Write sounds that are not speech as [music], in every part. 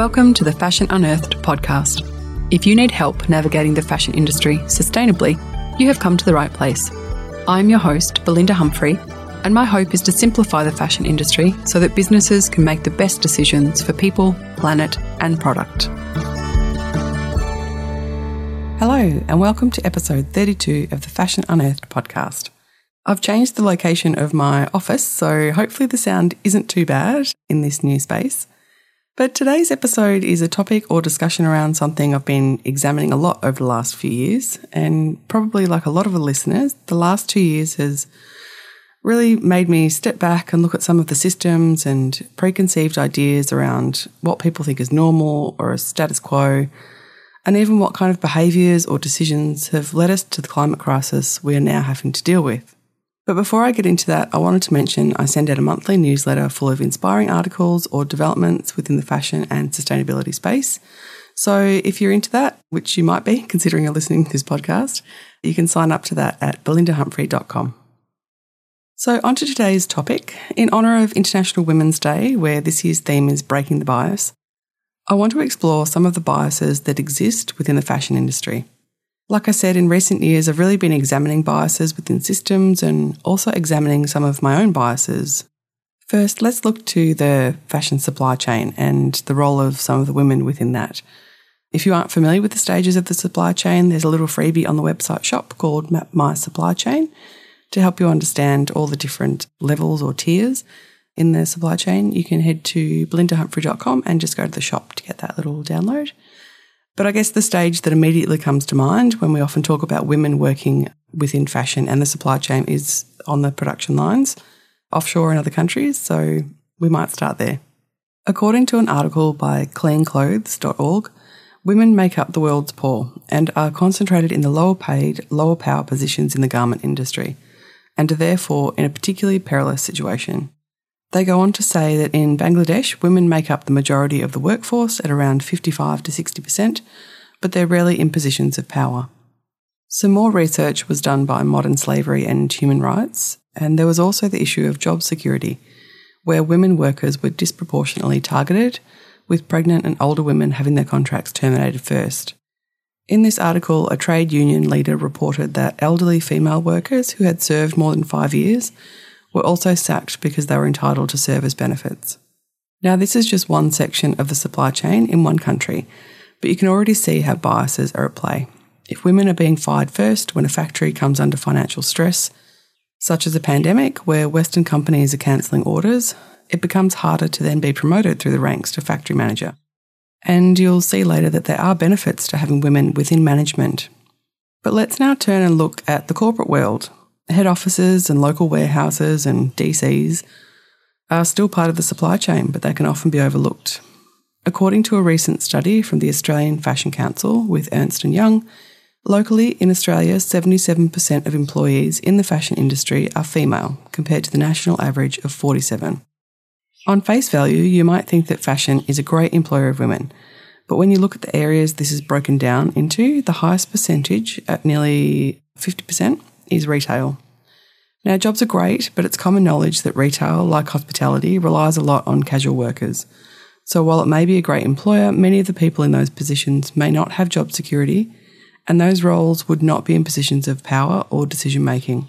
Welcome to the Fashion Unearthed podcast. If you need help navigating the fashion industry sustainably, you have come to the right place. I'm your host, Belinda Humphrey, and my hope is to simplify the fashion industry so that businesses can make the best decisions for people, planet, and product. Hello, and welcome to episode 32 of the Fashion Unearthed podcast. I've changed the location of my office, so hopefully the sound isn't too bad in this new space. But today's episode is a topic or discussion around something I've been examining a lot over the last few years. And probably like a lot of the listeners, the last two years has really made me step back and look at some of the systems and preconceived ideas around what people think is normal or a status quo, and even what kind of behaviours or decisions have led us to the climate crisis we are now having to deal with. But before I get into that, I wanted to mention I send out a monthly newsletter full of inspiring articles or developments within the fashion and sustainability space. So if you're into that, which you might be considering you're listening to this podcast, you can sign up to that at belindahumphrey.com. So, on to today's topic. In honour of International Women's Day, where this year's theme is breaking the bias, I want to explore some of the biases that exist within the fashion industry. Like I said, in recent years, I've really been examining biases within systems and also examining some of my own biases. First, let's look to the fashion supply chain and the role of some of the women within that. If you aren't familiar with the stages of the supply chain, there's a little freebie on the website shop called Map My Supply Chain to help you understand all the different levels or tiers in the supply chain. You can head to belindahumphrey.com and just go to the shop to get that little download. But I guess the stage that immediately comes to mind when we often talk about women working within fashion and the supply chain is on the production lines offshore in other countries. So we might start there. According to an article by cleanclothes.org, women make up the world's poor and are concentrated in the lower paid, lower power positions in the garment industry and are therefore in a particularly perilous situation. They go on to say that in Bangladesh, women make up the majority of the workforce at around 55 to 60%, but they're rarely in positions of power. Some more research was done by Modern Slavery and Human Rights, and there was also the issue of job security, where women workers were disproportionately targeted, with pregnant and older women having their contracts terminated first. In this article, a trade union leader reported that elderly female workers who had served more than five years were also sacked because they were entitled to service benefits. Now, this is just one section of the supply chain in one country, but you can already see how biases are at play. If women are being fired first when a factory comes under financial stress, such as a pandemic where Western companies are cancelling orders, it becomes harder to then be promoted through the ranks to factory manager. And you'll see later that there are benefits to having women within management. But let's now turn and look at the corporate world, head offices and local warehouses and DCs are still part of the supply chain, but they can often be overlooked. According to a recent study from the Australian Fashion Council with Ernst & Young, locally in Australia, 77% of employees in the fashion industry are female, compared to the national average of 47. On face value, you might think that fashion is a great employer of women, but when you look at the areas this is broken down into, the highest percentage at nearly 50% is retail. Now, jobs are great, but it's common knowledge that retail, like hospitality, relies a lot on casual workers. So, while it may be a great employer, many of the people in those positions may not have job security, and those roles would not be in positions of power or decision making.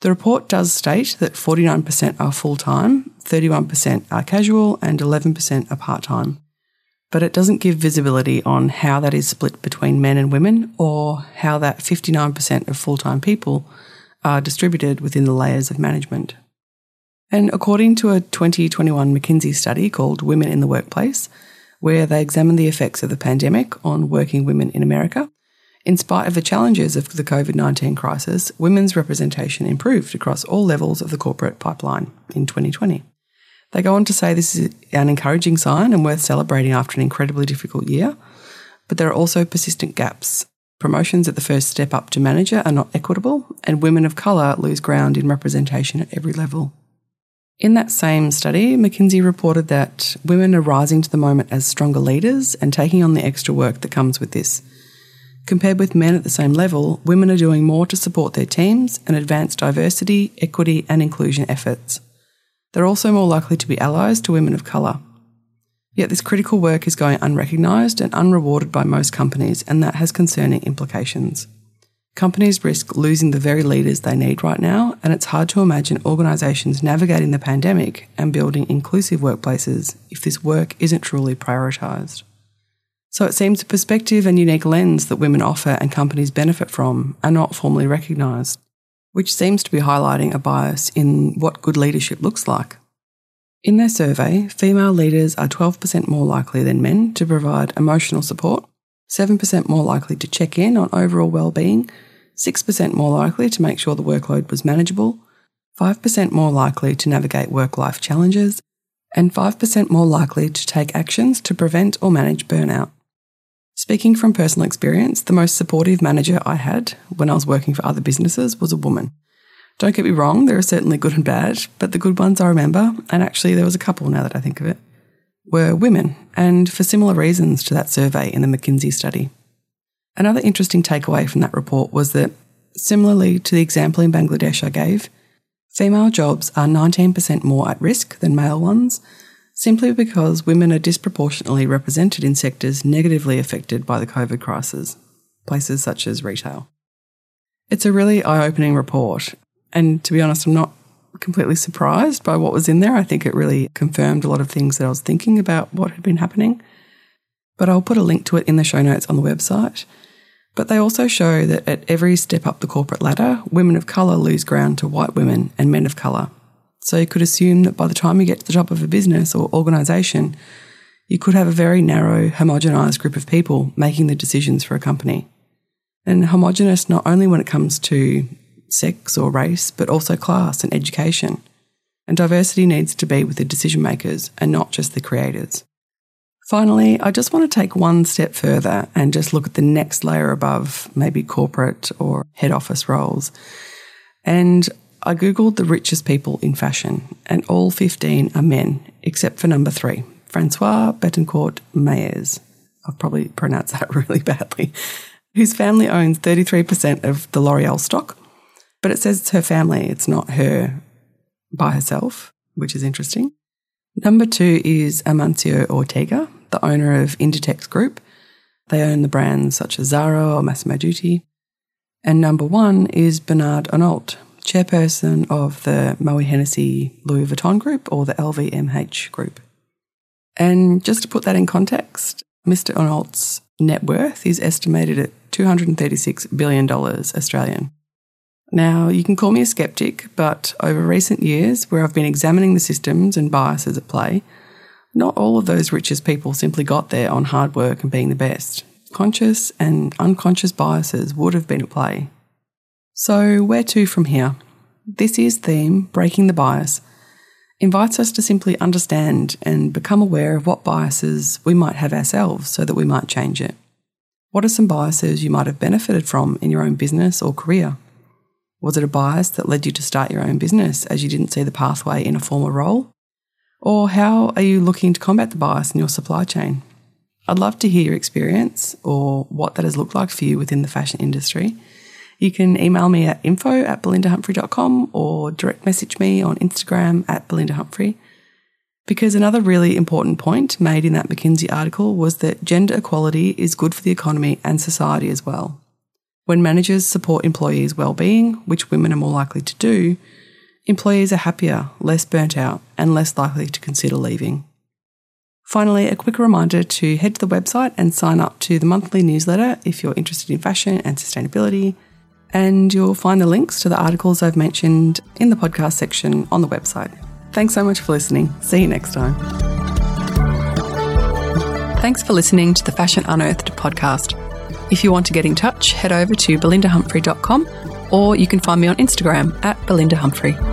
The report does state that 49% are full time, 31% are casual, and 11% are part time but it doesn't give visibility on how that is split between men and women or how that 59% of full time people are distributed within the layers of management. And according to a 2021 McKinsey study called Women in the Workplace, where they examined the effects of the pandemic on working women in America, in spite of the challenges of the COVID 19 crisis, women's representation improved across all levels of the corporate pipeline in 2020. They go on to say this is an encouraging sign and worth celebrating after an incredibly difficult year, but there are also persistent gaps. Promotions at the first step up to manager are not equitable, and women of colour lose ground in representation at every level. In that same study, McKinsey reported that women are rising to the moment as stronger leaders and taking on the extra work that comes with this. Compared with men at the same level, women are doing more to support their teams and advance diversity, equity, and inclusion efforts. They're also more likely to be allies to women of colour. Yet this critical work is going unrecognised and unrewarded by most companies, and that has concerning implications. Companies risk losing the very leaders they need right now, and it's hard to imagine organisations navigating the pandemic and building inclusive workplaces if this work isn't truly prioritised. So it seems a perspective and unique lens that women offer and companies benefit from are not formally recognised, which seems to be highlighting a bias in what good leadership looks like. In their survey, female leaders are 12% more likely than men to provide emotional support, 7% more likely to check in on overall well-being, 6% more likely to make sure the workload was manageable, 5% more likely to navigate work-life challenges, and 5% more likely to take actions to prevent or manage burnout. Speaking from personal experience, the most supportive manager I had when I was working for other businesses was a woman. Don't get me wrong, there are certainly good and bad, but the good ones I remember, and actually there was a couple now that I think of it, were women, and for similar reasons to that survey in the McKinsey study. Another interesting takeaway from that report was that, similarly to the example in Bangladesh I gave, female jobs are 19% more at risk than male ones, simply because women are disproportionately represented in sectors negatively affected by the COVID crisis, places such as retail. It's a really eye opening report, and to be honest, I'm not completely surprised by what was in there. I think it really confirmed a lot of things that I was thinking about what had been happening. But I'll put a link to it in the show notes on the website. But they also show that at every step up the corporate ladder, women of colour lose ground to white women and men of colour. So you could assume that by the time you get to the top of a business or organisation, you could have a very narrow, homogenised group of people making the decisions for a company. And homogenous not only when it comes to sex or race, but also class and education. And diversity needs to be with the decision makers and not just the creators. Finally, I just want to take one step further and just look at the next layer above maybe corporate or head office roles. And I Googled the richest people in fashion, and all 15 are men, except for number three, Francois Bettencourt Meyers. I've probably pronounced that [laughs] really badly. Whose family owns 33% of the L'Oreal stock but it says it's her family, it's not her by herself, which is interesting. Number two is Amancio Ortega, the owner of Inditex Group. They own the brands such as Zara or Massimo Dutti. And number one is Bernard Arnault, chairperson of the Moët Hennessy Louis Vuitton Group or the LVMH Group. And just to put that in context, Mr. Arnault's net worth is estimated at $236 billion Australian. Now, you can call me a skeptic, but over recent years, where I've been examining the systems and biases at play, not all of those richest people simply got there on hard work and being the best. Conscious and unconscious biases would have been at play. So, where to from here? This year's theme, Breaking the Bias, invites us to simply understand and become aware of what biases we might have ourselves so that we might change it. What are some biases you might have benefited from in your own business or career? Was it a bias that led you to start your own business as you didn't see the pathway in a former role? Or how are you looking to combat the bias in your supply chain? I'd love to hear your experience or what that has looked like for you within the fashion industry. You can email me at info at belindahumphrey.com or direct message me on Instagram at belindahumphrey. Because another really important point made in that McKinsey article was that gender equality is good for the economy and society as well. When managers support employees' well-being, which women are more likely to do, employees are happier, less burnt out, and less likely to consider leaving. Finally, a quick reminder to head to the website and sign up to the monthly newsletter if you're interested in fashion and sustainability. And you'll find the links to the articles I've mentioned in the podcast section on the website. Thanks so much for listening. See you next time. Thanks for listening to the Fashion Unearthed podcast. If you want to get in touch, head over to belindahumphrey.com or you can find me on Instagram at belindahumphrey.